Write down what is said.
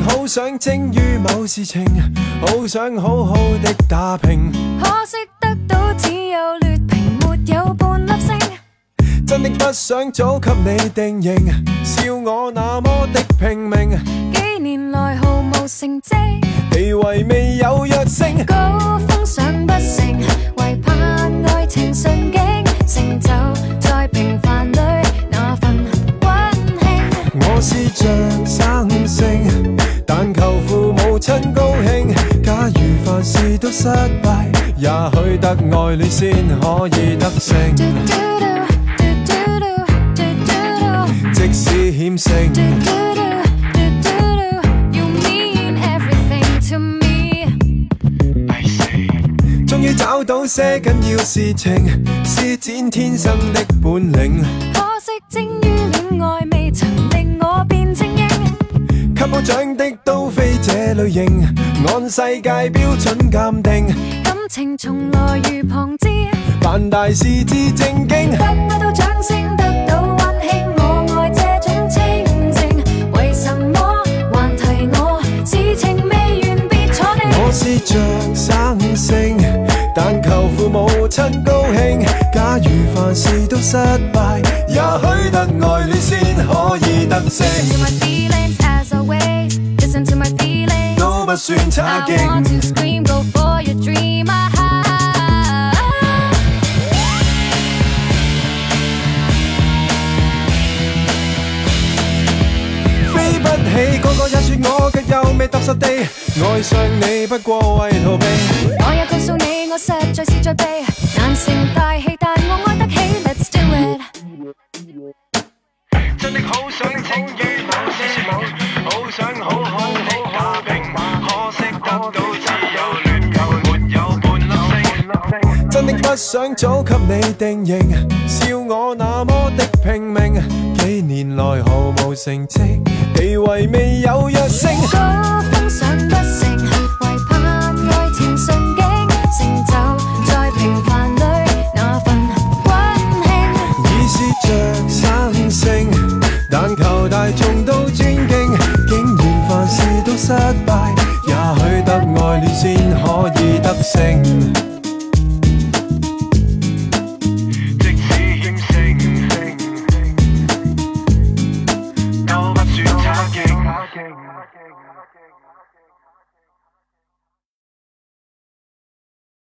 好想精於某事情，好想好好的打拼，可惜得到只有劣评，没有半粒星。真的不想早给你定型，笑我那么的拼命，几年来毫无成绩，地位未有跃升，高峰上不成，唯盼爱情顺境，成就在平凡里那份温馨。我试着生性。但求父母亲高兴。假如凡事都失败，也许得爱恋先可以得胜。即使险胜。终于找到些紧要事情，施展天生的本领。可惜奖的都非这类型，按世界标准鉴定，感情从来如旁枝，办大事至正经。得不到掌声，得到温馨，我爱这种清静。为什么还提我？事情未完别坐定。我是着生性，但求父母亲高兴。假如凡事都失败，也许得爱恋先可以得胜。算差劲。飞不起，个个也说我，却又未踏实地。爱上你，不过为逃避。我也告诉你，我实在是在难成大器，但我爱得起。Let's do it。真的好想不想早给你定型，笑我那么的拼命，几年来毫无成绩，地位未有跃升。高峰想不成，唯怕爱情顺境，成就在平凡里那份温馨。已是着生性，但求大众都尊敬，竟然凡事都失败，也许得爱恋先可以得胜。I'm I'm hurricane.